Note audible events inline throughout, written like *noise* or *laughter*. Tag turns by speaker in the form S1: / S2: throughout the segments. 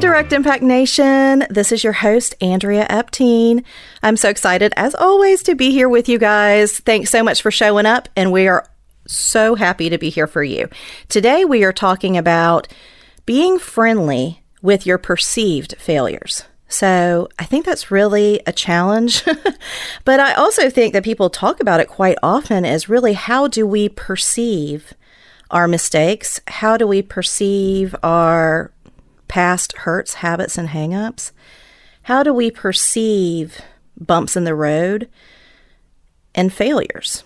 S1: Direct Impact Nation. This is your host, Andrea Epting. I'm so excited, as always, to be here with you guys. Thanks so much for showing up, and we are so happy to be here for you. Today, we are talking about being friendly with your perceived failures. So I think that's really a challenge. *laughs* but I also think that people talk about it quite often as really how do we perceive our mistakes? How do we perceive our past hurts, habits, and hangups? How do we perceive bumps in the road and failures?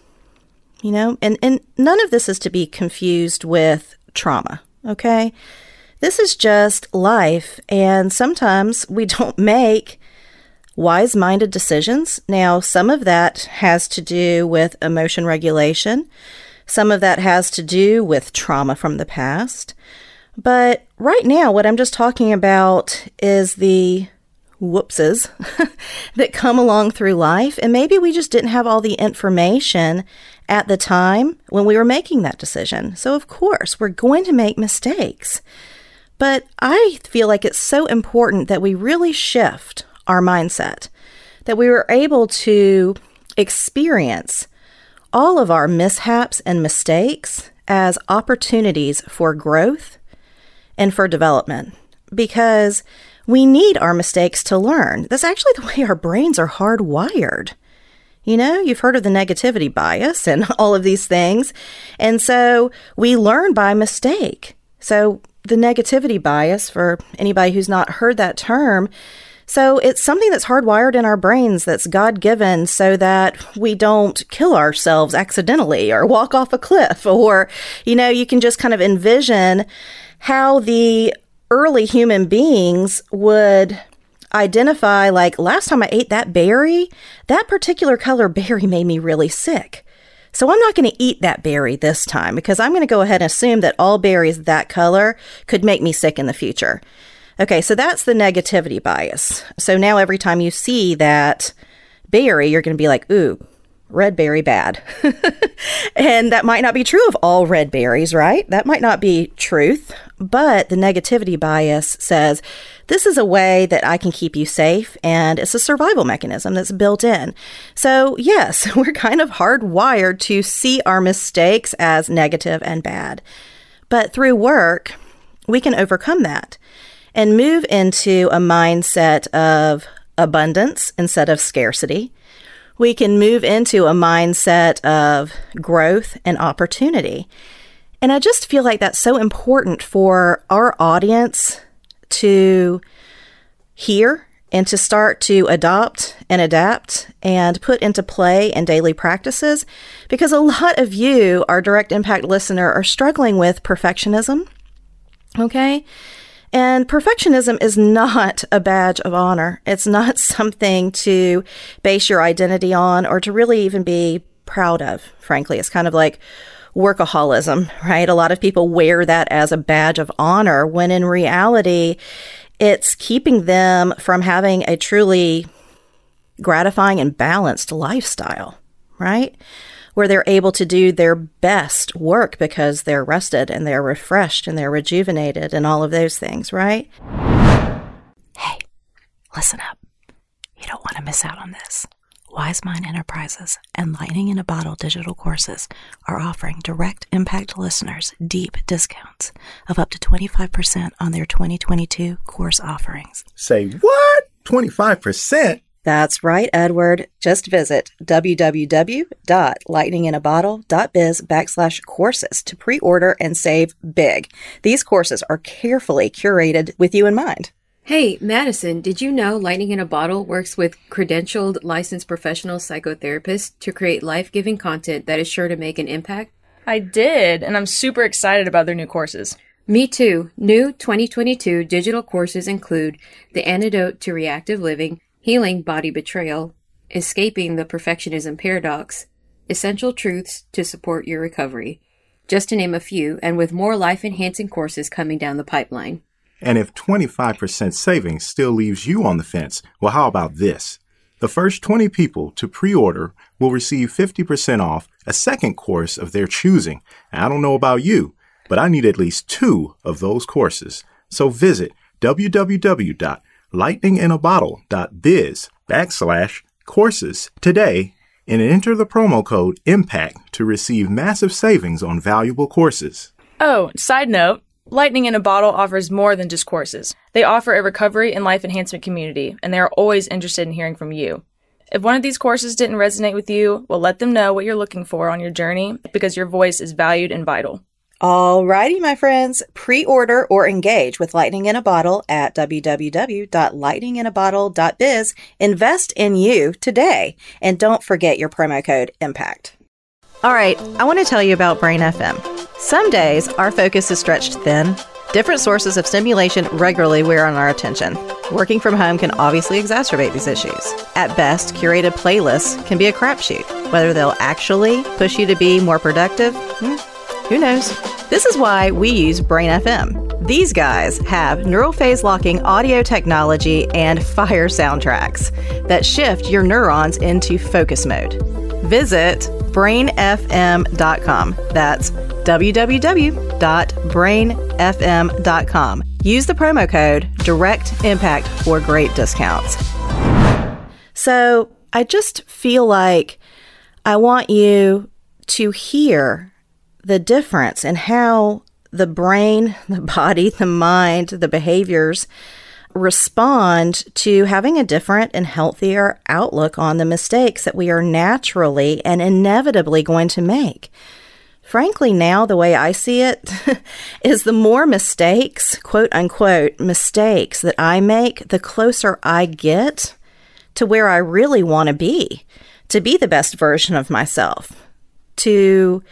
S1: You know, and, and none of this is to be confused with trauma, okay? This is just life, and sometimes we *laughs* don't make wise minded decisions. Now, some of that has to do with emotion regulation, some of that has to do with trauma from the past. But right now, what I'm just talking about is the whoopses *laughs* that come along through life. And maybe we just didn't have all the information at the time when we were making that decision. So, of course, we're going to make mistakes. But I feel like it's so important that we really shift our mindset, that we were able to experience all of our mishaps and mistakes as opportunities for growth and for development because we need our mistakes to learn. That's actually the *laughs* way our brains are hardwired. You know, you've heard of the negativity bias and *laughs* all of these things. And so we learn by mistake. So the negativity bias, for anybody who's not heard that term, so it's something that's hardwired in our brains that's God given so that we don't kill ourselves accidentally or walk off a cliff. *laughs* Or, you know, you can just kind of envision how the early human beings would identify like last time I ate that berry, that particular color berry made me really sick. So I'm not going to eat that berry this time because I'm going to go ahead and assume that all berries that color could make me sick in the future. Okay, so that's the negativity bias. So now every time you see that berry, you're going to be like, ooh, red berry bad. *laughs* and that might not be true of all red berries, right? That might not be truth, but the negativity bias says this is a way that I can keep you safe and it's a survival mechanism that's built in. So, yes, *laughs* we're kind of hardwired to see our mistakes as negative and bad. But through work, we can overcome that and move into a mindset of abundance instead of scarcity we can move into a mindset of growth and opportunity. And I just feel like that's so important for our audience to hear and to start to adopt and adapt and put into play in daily practices because a lot of you, our direct impact listener, are struggling with perfectionism. Okay. And perfectionism is not a badge of honor. It's not *laughs* something to base your identity on or to really even be proud of, frankly. It's kind of like workaholism, *laughs* right? A lot of people wear that as a badge of honor when in reality, it's keeping them from having a truly gratifying and balanced lifestyle, right? Where they're able to do their best work because they're rested and they're refreshed and they're rejuvenated and all of those things, right? Hey, listen up. You don't want to miss out on this. Wise Mind Enterprises and Lightning in a Bottle digital courses are offering direct impact listeners deep discounts of up to 25% on their 2022 course offerings.
S2: Say what? 25%?
S1: That's right, Edward. Just visit www.lightninginabottle.biz backslash courses to pre-order and save big. These courses are carefully curated with you in mind.
S3: Hey, Madison, did you know Lightning in a Bottle works with credentialed licensed professional psychotherapists to create life-giving content that is sure to make an impact?
S4: I did, and I'm super excited about their new courses.
S3: Me Too. New 2022 digital courses include The Antidote to Reactive Living, Healing Body Betrayal, Escaping the Perfectionism Paradox, Essential Truths to Support Your Recovery, just to name a few, and with more life enhancing courses coming down the pipeline.
S2: And if 25% savings still leaves you on the fence, well, how about this? The first 20 people to pre order will receive 50% off a second course of their choosing. I don't know about you, but I need at least two of those courses. So visit www.lightninginabottle.biz backslash courses today and enter the promo code IMPACT to receive massive savings on valuable courses.
S4: Oh, side note. Lightning in a Bottle offers more than just courses. They offer a recovery and life enhancement community, and they are always interested in hearing from you. If one of these courses didn't resonate with you, well, let them know what you're looking for on your journey because your voice is valued and vital.
S1: Alrighty, my friends. Pre-order or engage with Lightning in a Bottle at www.lightninginabottle.biz. Invest in you today. And don't forget your promo code IMPACT. All right, I want to tell you about Brain FM. Some days our focus is stretched thin. Different sources of stimulation regularly wear on our attention. Working from home can obviously exacerbate these issues. At best, curated playlists can be a crapshoot. Whether they'll actually push you to be more productive, hmm, who knows? This is why we use Brain FM. These guys have neural phase locking audio technology and fire soundtracks that shift your neurons into focus mode. Visit brainfm.com. That's www.brainfm.com. Use the promo code Direct Impact for great discounts. So I just feel like I want you to hear the difference in how the brain, *laughs* the body, the mind, the behaviors respond to having a different and healthier outlook on the mistakes that we are naturally and inevitably going to make. Frankly, now the way I see it *laughs* is the more mistakes, quote unquote, mistakes that I make, the closer I get to where I really want to be, to be the best version of myself, to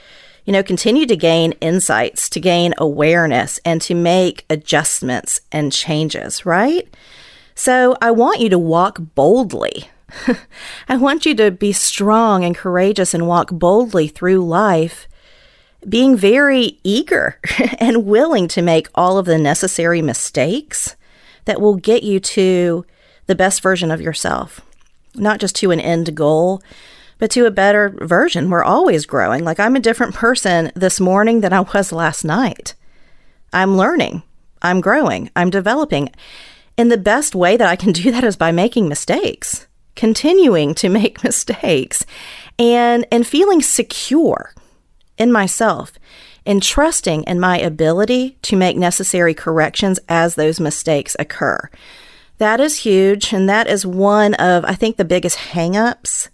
S1: you know, continue to gain insights, to gain awareness, and to make adjustments and changes, right? So I want you to walk boldly. *laughs* I want you to be strong and courageous and walk boldly through life, being very eager *laughs* and willing to make all of the necessary mistakes that will get you to the best version of yourself, not just to an end goal, but to a better version. We're always growing. Like I'm a different person this morning than I was last night. I'm learning, I'm growing, I'm developing. And the best way that I can do that is by making mistakes, continuing to *laughs* make mistakes, and, and feeling secure in myself and trusting in my ability to make necessary corrections as those mistakes occur. That is huge. And that is one of, I think, the biggest hangups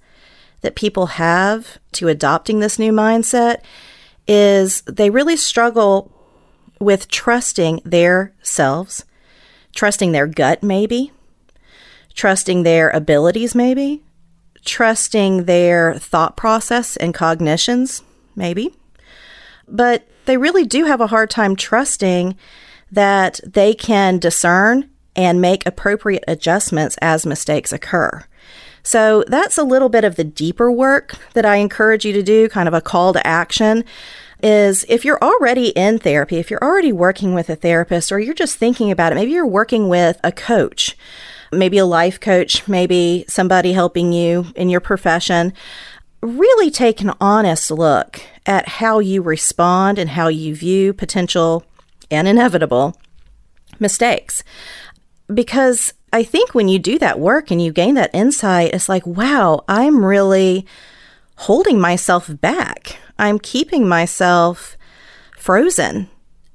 S1: that people have to adopting this new mindset is they really struggle with trusting their selves, trusting their gut, maybe, trusting their abilities, maybe, trusting their thought process and cognitions, maybe. But they really do have a hard time trusting that they can discern and make appropriate adjustments as mistakes occur. So that's a little bit of the deeper work that I encourage you to do, kind of a call to action. Is if you're already in therapy, if you're already working with a therapist, or you're just thinking about it, maybe you're working with a coach, maybe a life coach, maybe somebody helping you in your profession, really take an honest look at how you respond and how you view potential and inevitable mistakes. Because I think when you do that work and you gain that insight, it's like, wow, I'm really holding myself back. I'm keeping myself frozen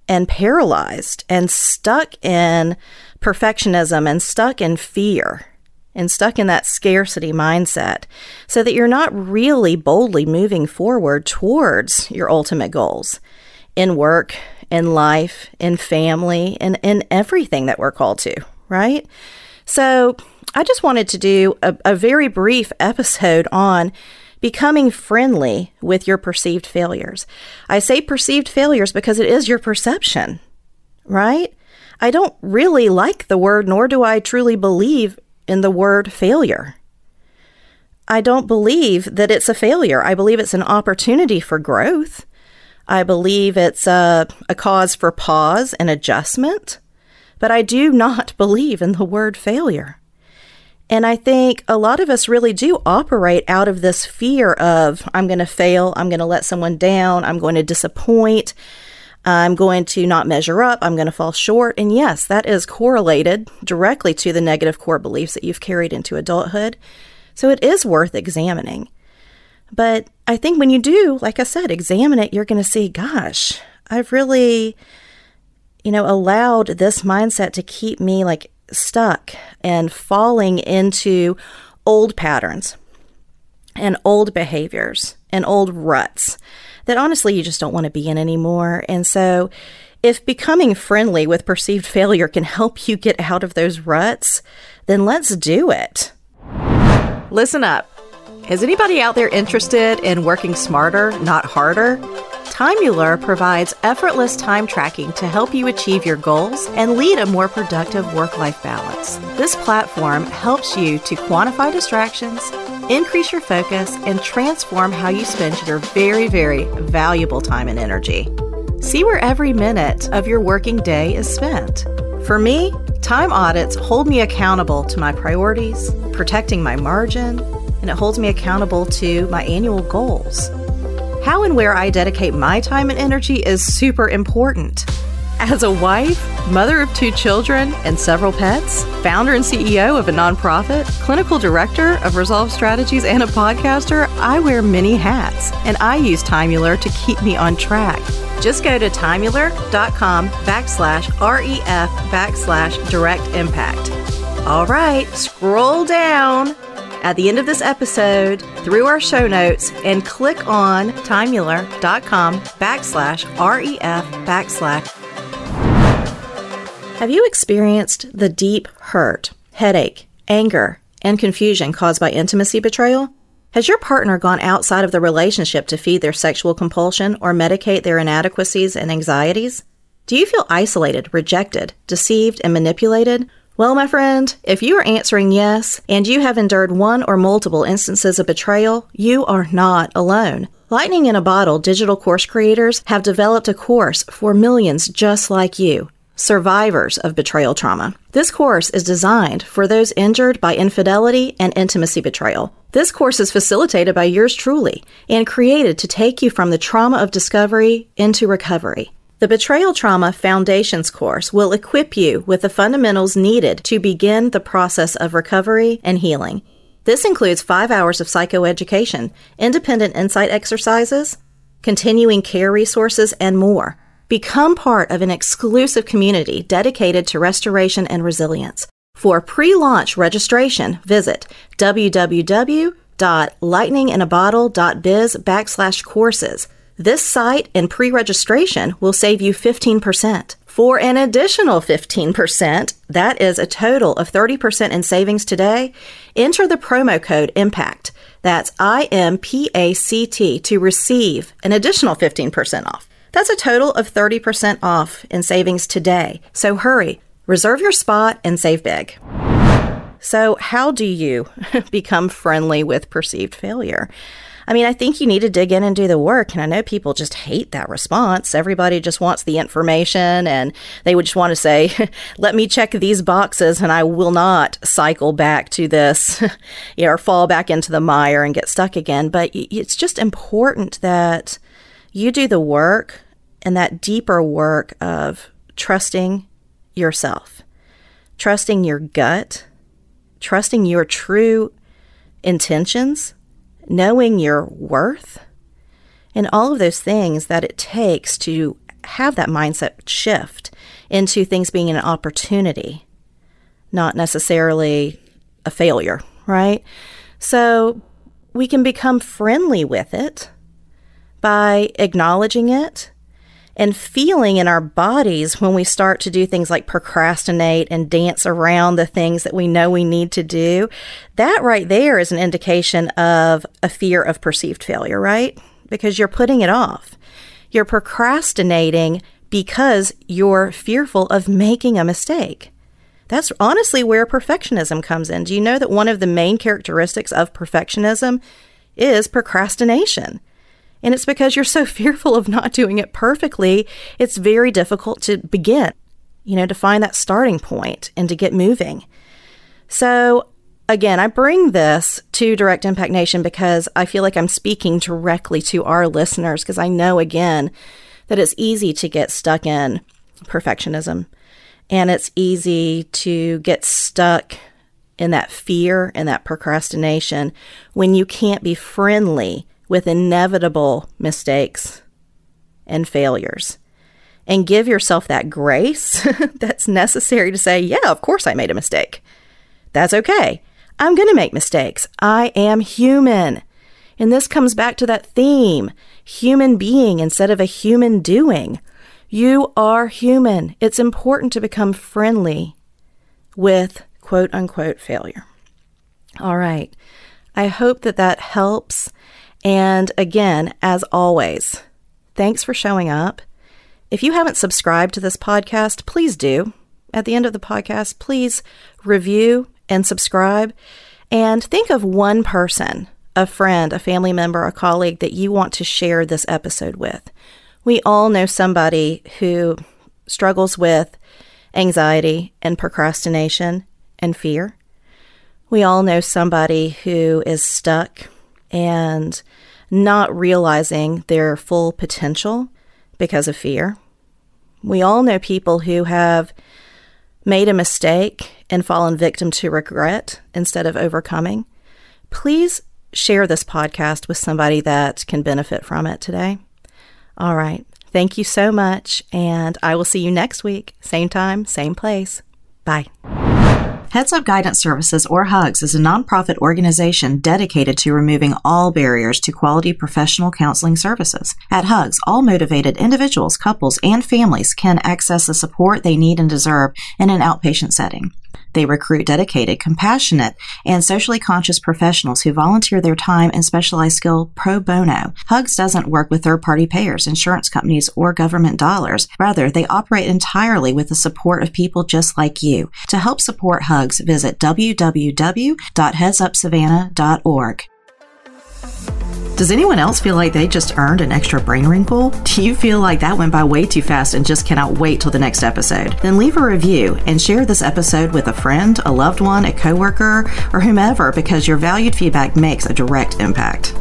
S1: and paralyzed and stuck in perfectionism and stuck in fear and stuck in that scarcity mindset so that you're not really boldly moving forward towards your ultimate goals in work, in life, in family, and in everything that we're called to, right? So I just wanted to do a, a very brief episode on becoming friendly with your perceived failures. I say perceived failures because it is your perception. right? I don't really like the word, nor do I truly believe in the word failure. I don't believe that it's a failure. I believe it's an opportunity for growth. I believe it's a, a cause for pause and adjustment. But I do not *laughs* believe in the word failure. And I think a lot of us really do operate out of this fear of I'm going to fail, I'm going to let someone down, I'm going to disappoint, I'm going to not measure up, I'm going to fall short. And yes, that is correlated directly to the negative core beliefs that you've carried into adulthood. So it is worth examining. But I think when you do, like I said, examine it, you're going to see, gosh, I've really, you know, allowed this mindset to keep me like stuck and falling into old patterns and old behaviors and old ruts that honestly you just don't want to be in anymore. And so, if becoming friendly with perceived failure can help you get out of those ruts, then let's do it. Listen up. Is anybody out there interested in working smarter, not harder? Timeular provides effortless time tracking to help you achieve your goals and lead a more productive work life balance. This platform helps you to quantify distractions, increase your focus, and transform how you spend your very, very valuable time and energy. See where every minute of your working day is spent. For me, time audits hold me accountable to my priorities, protecting my margin, and it holds me accountable to my annual goals. How and where I dedicate my time and energy is super important. As a wife, mother of two children and several pets, founder and CEO of a nonprofit, clinical director of Resolve Strategies, and a podcaster, I wear many hats, and I use Timeular to keep me on track. Just go to timeular.com backslash REF backslash direct impact. All right, scroll down at the end of this episode through our show notes and click on timeular.com backslash REF backslash. Have you experienced the deep hurt, headache, anger, and confusion caused by intimacy betrayal? Has your partner gone outside of the relationship to feed their sexual compulsion or medicate their inadequacies and anxieties? Do you feel isolated, rejected, deceived, and manipulated? Well, my friend, if you are answering yes and you have endured one or multiple instances of betrayal, you are not alone. Lightning in a Bottle digital course creators have developed a course for millions just like you, survivors of betrayal trauma. This course is designed for those injured by infidelity and intimacy betrayal. This course is facilitated by yours truly and created to take you from the trauma of discovery into recovery. The Betrayal Trauma Foundations course will equip you with the fundamentals needed to begin the process of recovery and healing. This includes five hours of psychoeducation, independent insight exercises, continuing care resources, and more. Become part of an exclusive community dedicated to restoration and resilience. For pre-launch registration, visit www.lightninginabottle.biz backslash courses. This site and pre-registration will save you 15%. For an additional 15%, that is a total of 30% in savings today, enter the promo code IMPACT. That's I M P A C T to receive an additional 15% off. That's a total of 30% off in savings today. So hurry, reserve your spot and save big. So, how do you *laughs* become friendly with perceived failure? I mean, I think you need to dig in and do the work. And I know people just hate that response. Everybody just wants the information and they would just want to say, *laughs* let me check these boxes and I will not cycle back to this, you *laughs* know, or fall back into the mire and get stuck again. But it's just important that you do the work and that deeper work of trusting yourself, trusting your gut, trusting your true intentions knowing your worth, and all of those things that it takes to have that mindset shift into things being an opportunity, not necessarily a failure, right? So we can become friendly with it by acknowledging it and feeling in our bodies when we start to do things like procrastinate and dance around the things that we know we need to do, that right there is an indication of a fear of perceived failure, right? Because you're putting it off. You're procrastinating because you're fearful of making a mistake. That's honestly where perfectionism comes in. Do you know that one of the main characteristics of perfectionism is procrastination? And it's because you're so *laughs* fearful of not doing it perfectly, it's very difficult to begin, you know, to find that starting point and to get moving. So, again, I bring this to Direct Impact Nation because I feel like I'm speaking directly to our listeners because I know, again, that it's easy to get stuck in perfectionism and it's easy to get stuck in that fear and that procrastination when you can't be friendly with inevitable mistakes and failures. And give yourself that grace *laughs* that's necessary to say, yeah, of course I made a mistake. That's okay. I'm going to make mistakes. I am human. And this comes back to that theme human being instead of a human doing. You are human. It's important to become friendly with quote unquote failure. All right. I hope that that helps. And again, as always, thanks for showing up. If you haven't subscribed to this podcast, please do. At the end of the podcast, please review and subscribe. And think of one person, a friend, a family member, a colleague that you want to share this episode with. We all know somebody who struggles with anxiety and procrastination and fear. We all know somebody who is stuck and not realizing their full potential because of fear. We all know people who have made a mistake and fallen victim to regret instead of overcoming. Please share this podcast with somebody that can benefit from it today. All right. Thank you so much. And I will see you next week, same time, same place. Bye.
S5: Heads Up Guidance Services, or HUGS, is a nonprofit organization dedicated to removing all barriers to quality professional counseling services. At HUGS, all motivated individuals, couples, and families can access the support they need and deserve in an outpatient setting. They recruit dedicated, compassionate, and socially conscious professionals who volunteer their time and specialized skill pro bono. HUGS doesn't work with third party payers, insurance companies, or government dollars. Rather, they operate entirely with the support of people just like you. To help support HUGS, visit www.headsupsavannah.org. Does anyone else feel like they just earned an extra brain wrinkle? Do you feel like that went by way too fast and just cannot wait till the next episode? Then leave a review and share this episode with a friend, a loved one, a coworker, or whomever because your valued feedback makes a direct impact.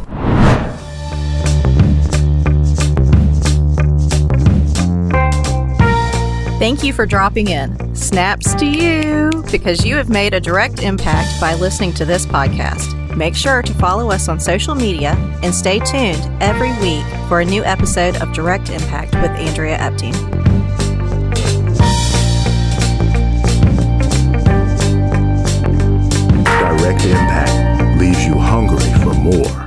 S1: Thank you for dropping in. Snaps to you because you have made a direct impact by listening to this podcast. Make sure to follow us on social media and stay tuned every week for a new episode of Direct Impact with Andrea Epting. Direct Impact leaves you hungry for more.